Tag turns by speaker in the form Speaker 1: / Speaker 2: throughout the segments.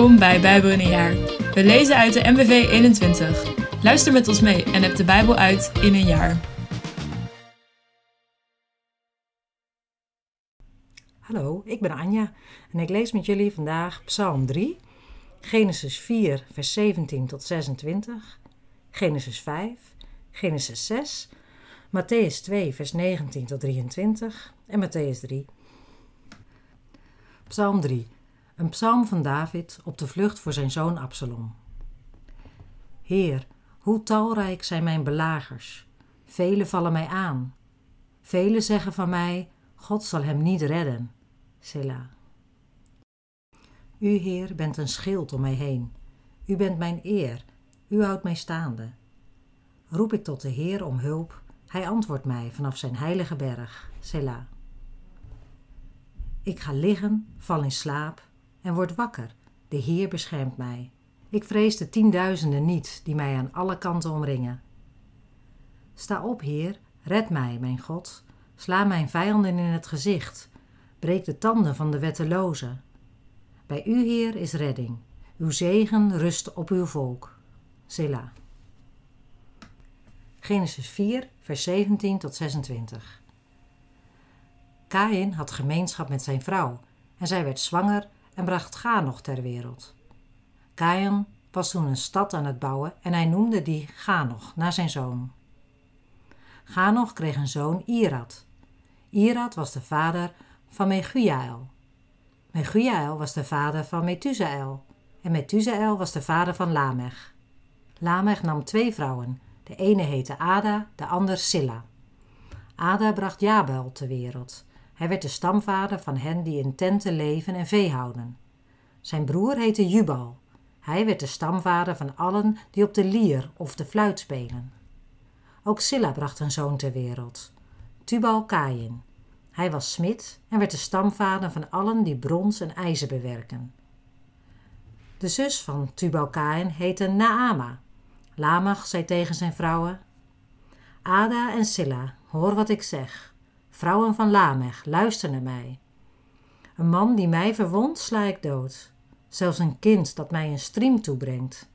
Speaker 1: Bij Bijbel in een jaar. We lezen uit de MBV 21. Luister met ons mee en heb de Bijbel uit in een jaar.
Speaker 2: Hallo, ik ben Anja en ik lees met jullie vandaag Psalm 3, Genesis 4, vers 17 tot 26, Genesis 5, Genesis 6, Matthäus 2, vers 19 tot 23 en Matthäus 3. Psalm 3, een psalm van David op de vlucht voor zijn zoon Absalom. Heer, hoe talrijk zijn mijn belagers. Velen vallen mij aan. Velen zeggen van mij, God zal hem niet redden. Selah. U, Heer, bent een schild om mij heen. U bent mijn eer. U houdt mij staande. Roep ik tot de Heer om hulp. Hij antwoordt mij vanaf zijn heilige berg. Selah. Ik ga liggen, val in slaap en word wakker. De Heer beschermt mij. Ik vrees de tienduizenden niet die mij aan alle kanten omringen. Sta op, Heer, red mij, mijn God. Sla mijn vijanden in het gezicht. Breek de tanden van de wettelozen. Bij u, Heer, is redding. Uw zegen rust op uw volk. Selah. Genesis 4, vers 17 tot 26. Kain had gemeenschap met zijn vrouw en zij werd zwanger en bracht Ganoch ter wereld. Kain was toen een stad aan het bouwen en hij noemde die Ganoch naar zijn zoon. Ganoch kreeg een zoon Irad. Irad was de vader van Meguiael. Meguiael was de vader van Methusael en Methusael was de vader van Lamech. Lamech nam twee vrouwen, de ene heette Ada, de ander Silla. Ada bracht Jabel ter wereld. Hij werd de stamvader van hen die in tenten leven en vee houden. Zijn broer heette Jubal. Hij werd de stamvader van allen die op de lier of de fluit spelen. Ook Silla bracht een zoon ter wereld, Tubal Kain. Hij was smid en werd de stamvader van allen die brons en ijzer bewerken. De zus van Tubal Kain heette Naama. Lamach zei tegen zijn vrouwen: Ada en Silla, hoor wat ik zeg. Vrouwen van Lamech, luister naar mij. Een man die mij verwondt, sla ik dood. Zelfs een kind dat mij een striem toebrengt.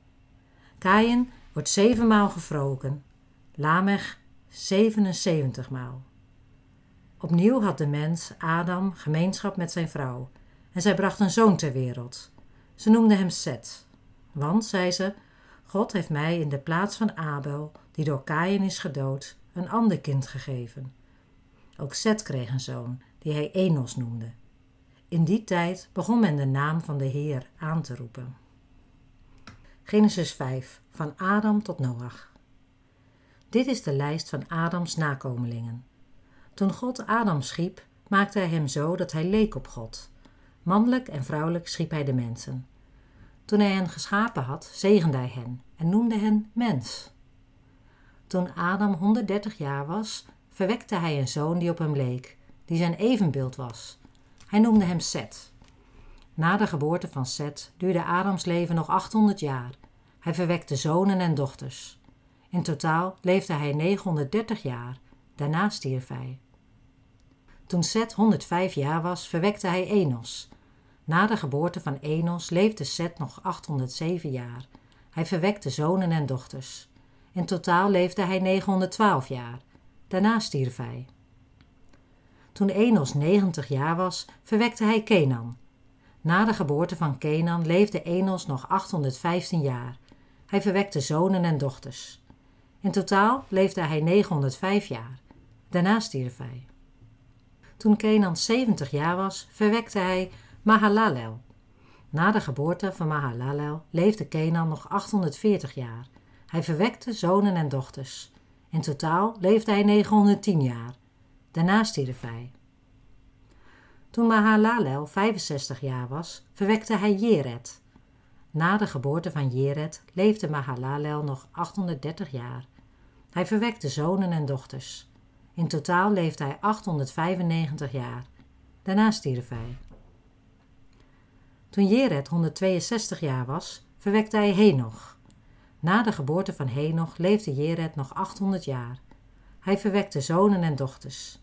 Speaker 2: Kain wordt zevenmaal gevroken, Lamech 77 maal. Opnieuw had de mens, Adam, gemeenschap met zijn vrouw en zij bracht een zoon ter wereld. Ze noemde hem Seth, want, zei ze, God heeft mij in de plaats van Abel, die door Kain is gedood, een ander kind gegeven. Ook Seth kreeg een zoon, die hij Enos noemde. In die tijd begon men de naam van de Heer aan te roepen. Genesis 5, van Adam tot Noach. Dit is de lijst van Adams nakomelingen. Toen God Adam schiep, maakte hij hem zo dat hij leek op God. Mannelijk en vrouwelijk schiep hij de mensen. Toen hij hen geschapen had, zegende hij hen en noemde hen mens. Toen Adam 130 jaar was, verwekte hij een zoon die op hem leek, die zijn evenbeeld was. Hij noemde hem Seth. Na de geboorte van Seth duurde Adams leven nog 800 jaar. Hij verwekte zonen en dochters. In totaal leefde hij 930 jaar. Daarna stierf hij. Toen Seth 105 jaar was, verwekte hij Enos. Na de geboorte van Enos leefde Seth nog 807 jaar. Hij verwekte zonen en dochters. In totaal leefde hij 912 jaar. Daarna stierf hij. Toen Enos 90 jaar was, verwekte hij Kenan. Na de geboorte van Kenan leefde Enos nog 815 jaar. Hij verwekte zonen en dochters. In totaal leefde hij 905 jaar. Daarna stierf hij. Toen Kenan 70 jaar was, verwekte hij Mahalalel. Na de geboorte van Mahalalel leefde Kenan nog 840 jaar. Hij verwekte zonen en dochters. In totaal leefde hij 910 jaar. Daarna stierf hij. Toen Mahalalel 65 jaar was, verwekte hij Jered. Na de geboorte van Jered leefde Mahalalel nog 830 jaar. Hij verwekte zonen en dochters. In totaal leefde hij 895 jaar. Daarna stierf hij. Toen Jered 162 jaar was, verwekte hij Henoch. Na de geboorte van Henoch leefde Jered nog 800 jaar. Hij verwekte zonen en dochters.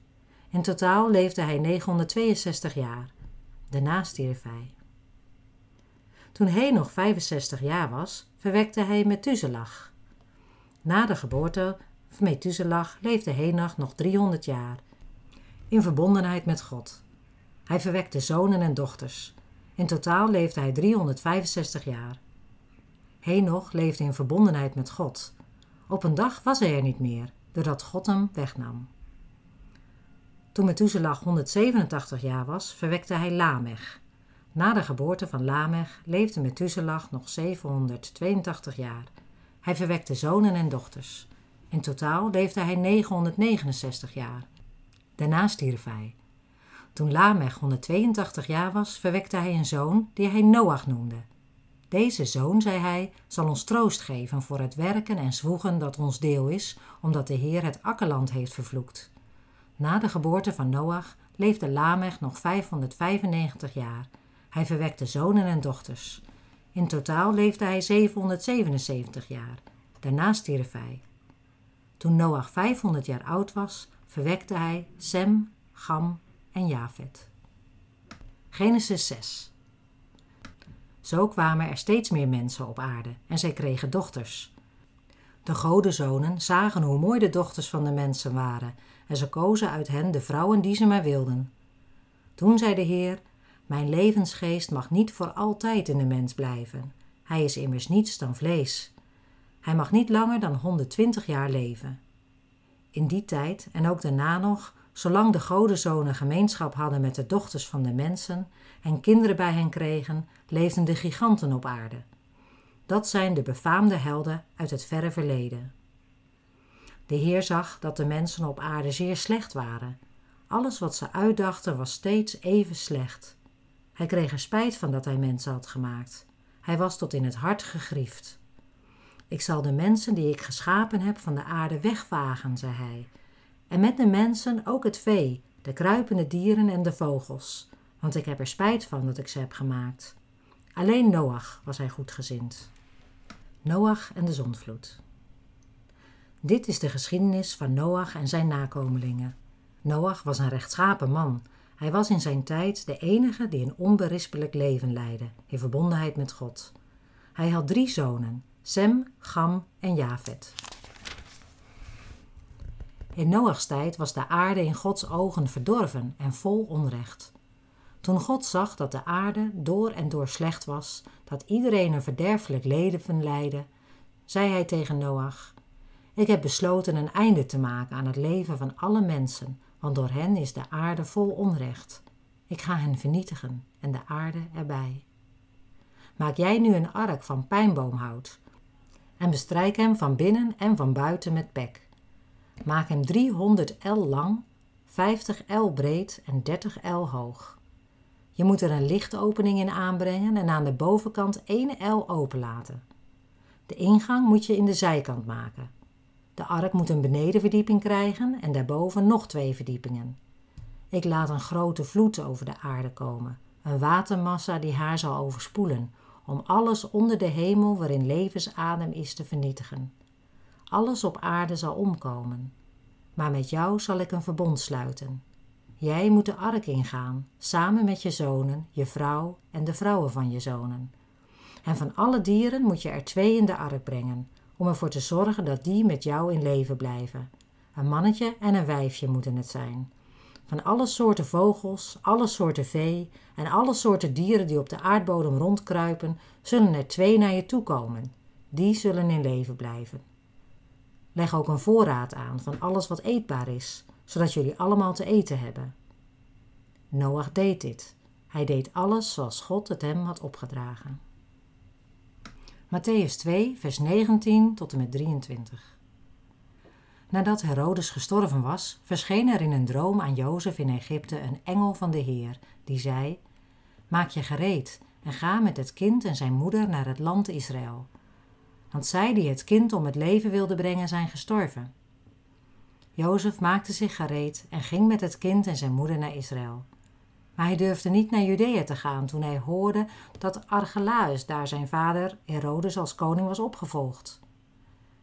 Speaker 2: In totaal leefde hij 962 jaar. Daarna stierf hij. Toen Henoch 65 jaar was, verwekte hij Methuselah. Na de geboorte van Methuselah leefde Henoch nog 300 jaar, in verbondenheid met God. Hij verwekte zonen en dochters. In totaal leefde hij 365 jaar. Henoch leefde in verbondenheid met God. Op een dag was hij er niet meer, doordat God hem wegnam. Toen Methuselah 187 jaar was, verwekte hij Lamech. Na de geboorte van Lamech leefde Methuselah nog 782 jaar. Hij verwekte zonen en dochters. In totaal leefde hij 969 jaar. Daarna stierf hij. Toen Lamech 182 jaar was, verwekte hij een zoon die hij Noach noemde. Deze zoon, zei hij, zal ons troost geven voor het werken en zwoegen dat ons deel is, omdat de Heer het akkerland heeft vervloekt. Na de geboorte van Noach leefde Lamech nog 595 jaar. Hij verwekte zonen en dochters. In totaal leefde hij 777 jaar. Daarna stierf hij. Toen Noach 500 jaar oud was, verwekte hij Sem, Gam en Jafet. Genesis 6 Zo kwamen er steeds meer mensen op aarde en zij kregen dochters. De godenzonen zagen hoe mooi de dochters van de mensen waren en ze kozen uit hen de vrouwen die ze maar wilden. Toen zei de Heer: Mijn levensgeest mag niet voor altijd in de mens blijven. Hij is immers niets dan vlees. Hij mag niet langer dan 120 jaar leven. In die tijd en ook daarna nog, zolang de godenzonen gemeenschap hadden met de dochters van de mensen en kinderen bij hen kregen, leefden de giganten op aarde. Dat zijn de befaamde helden uit het verre verleden. De Heer zag dat de mensen op aarde zeer slecht waren. Alles wat ze uitdachten was steeds even slecht. Hij kreeg er spijt van dat hij mensen had gemaakt. Hij was tot in het hart gegriefd. Ik zal de mensen die ik geschapen heb van de aarde wegvagen, zei hij. En met de mensen ook het vee, de kruipende dieren en de vogels, want ik heb er spijt van dat ik ze heb gemaakt. Alleen Noach was hij goedgezind. Noach en de zonvloed. Dit is de geschiedenis van Noach en zijn nakomelingen. Noach was een rechtschapen man. Hij was in zijn tijd de enige die een onberispelijk leven leidde, in verbondenheid met God. Hij had drie zonen, Sem, Gam en Jafet. In Noachs tijd was de aarde in Gods ogen verdorven en vol onrecht. Toen God zag dat de aarde door en door slecht was, dat iedereen een verderfelijk leven leidde, zei hij tegen Noach: Ik heb besloten een einde te maken aan het leven van alle mensen, want door hen is de aarde vol onrecht. Ik ga hen vernietigen en de aarde erbij. Maak jij nu een ark van pijnboomhout en bestrijk hem van binnen en van buiten met pek. Maak hem 300 el lang, 50 el breed en 30 el hoog. Je moet er een lichtopening in aanbrengen en aan de bovenkant één el openlaten. De ingang moet je in de zijkant maken. De ark moet een benedenverdieping krijgen en daarboven nog twee verdiepingen. Ik laat een grote vloed over de aarde komen, een watermassa die haar zal overspoelen, om alles onder de hemel waarin levensadem is te vernietigen. Alles op aarde zal omkomen. Maar met jou zal ik een verbond sluiten. Jij moet de ark ingaan, samen met je zonen, je vrouw en de vrouwen van je zonen. En van alle dieren moet je er twee in de ark brengen, om ervoor te zorgen dat die met jou in leven blijven. Een mannetje en een wijfje moeten het zijn. Van alle soorten vogels, alle soorten vee en alle soorten dieren die op de aardbodem rondkruipen, zullen er twee naar je toe komen. Die zullen in leven blijven. Leg ook een voorraad aan van alles wat eetbaar is, zodat jullie allemaal te eten hebben. Noach deed dit. Hij deed alles zoals God het hem had opgedragen. Matthäus 2, vers 19 tot en met 23. Nadat Herodes gestorven was, verscheen er in een droom aan Jozef in Egypte een engel van de Heer, die zei: Maak je gereed en ga met het kind en zijn moeder naar het land Israël. Want zij die het kind om het leven wilden brengen, zijn gestorven. Jozef maakte zich gereed en ging met het kind en zijn moeder naar Israël. Maar hij durfde niet naar Judea te gaan toen hij hoorde dat Archelaus daar zijn vader Herodes als koning was opgevolgd.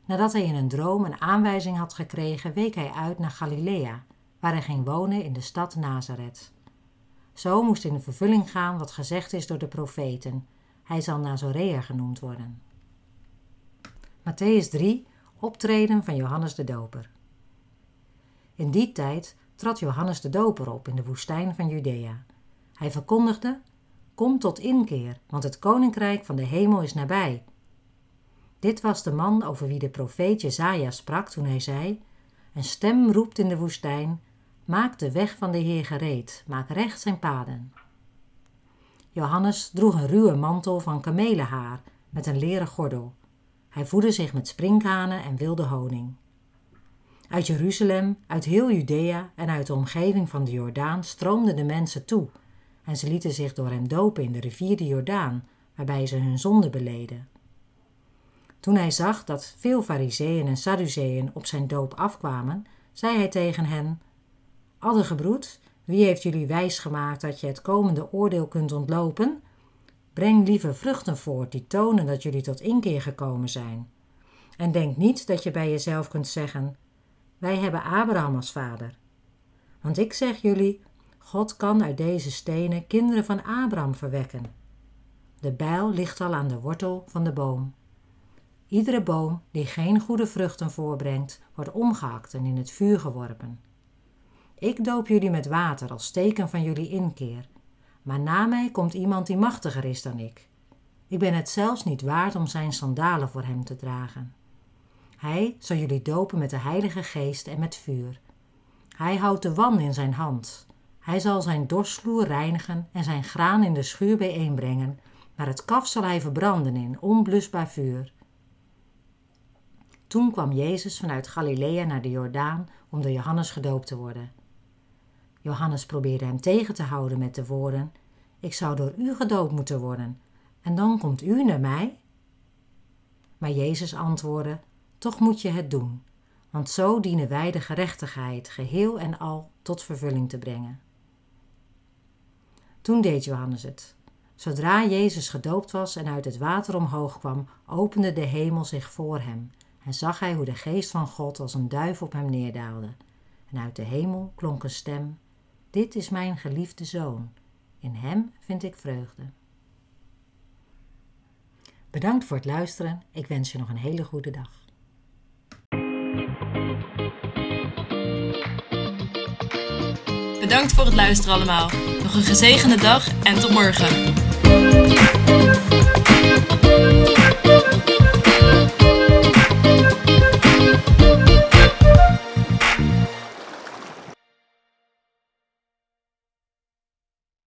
Speaker 2: Nadat hij in een droom een aanwijzing had gekregen, week hij uit naar Galilea, waar hij ging wonen in de stad Nazareth. Zo moest in de vervulling gaan wat gezegd is door de profeten. Hij zal Nazorea genoemd worden. Matthäus 3, optreden van Johannes de Doper. In die tijd trad Johannes de Doper op in de woestijn van Judea. Hij verkondigde: Kom tot inkeer, want het koninkrijk van de hemel is nabij. Dit was de man over wie de profeet Jezaja sprak toen hij zei: Een stem roept in de woestijn: Maak de weg van de Heer gereed, maak recht zijn paden. Johannes droeg een ruwe mantel van kamelenhaar met een leren gordel. Hij voedde zich met sprinkhanen en wilde honing. Uit Jeruzalem, uit heel Judea en uit de omgeving van de Jordaan stroomden de mensen toe en ze lieten zich door hem dopen in de rivier de Jordaan, waarbij ze hun zonde beleden. Toen hij zag dat veel fariseeën en sadduceeën op zijn doop afkwamen, zei hij tegen hen, Addergebroed, wie heeft jullie wijs gemaakt dat je het komende oordeel kunt ontlopen? Breng liever vruchten voort die tonen dat jullie tot inkeer gekomen zijn. En denk niet dat je bij jezelf kunt zeggen: Wij hebben Abraham als vader. Want ik zeg jullie: God kan uit deze stenen kinderen van Abraham verwekken. De bijl ligt al aan de wortel van de boom. Iedere boom die geen goede vruchten voorbrengt, wordt omgehakt en in het vuur geworpen. Ik doop jullie met water als teken van jullie inkeer. Maar na mij komt iemand die machtiger is dan ik. Ik ben het zelfs niet waard om zijn sandalen voor hem te dragen. Hij zal jullie dopen met de Heilige Geest en met vuur. Hij houdt de wan in zijn hand. Hij zal zijn dorstvloer reinigen en zijn graan in de schuur bijeenbrengen, maar het kaf zal hij verbranden in onblusbaar vuur. Toen kwam Jezus vanuit Galilea naar de Jordaan om door Johannes gedoopt te worden. Johannes probeerde hem tegen te houden met de woorden: Ik zou door u gedoopt moeten worden, en dan komt u naar mij? Maar Jezus antwoordde: Toch moet je het doen, want zo dienen wij de gerechtigheid geheel en al tot vervulling te brengen. Toen deed Johannes het. Zodra Jezus gedoopt was en uit het water omhoog kwam, opende de hemel zich voor hem en zag hij hoe de geest van God als een duif op hem neerdaalde. En uit de hemel klonk een stem: dit is mijn geliefde zoon. In hem vind ik vreugde. Bedankt voor het luisteren. Ik wens je nog een hele goede dag.
Speaker 1: Bedankt voor het luisteren allemaal. Nog een gezegende dag en tot morgen.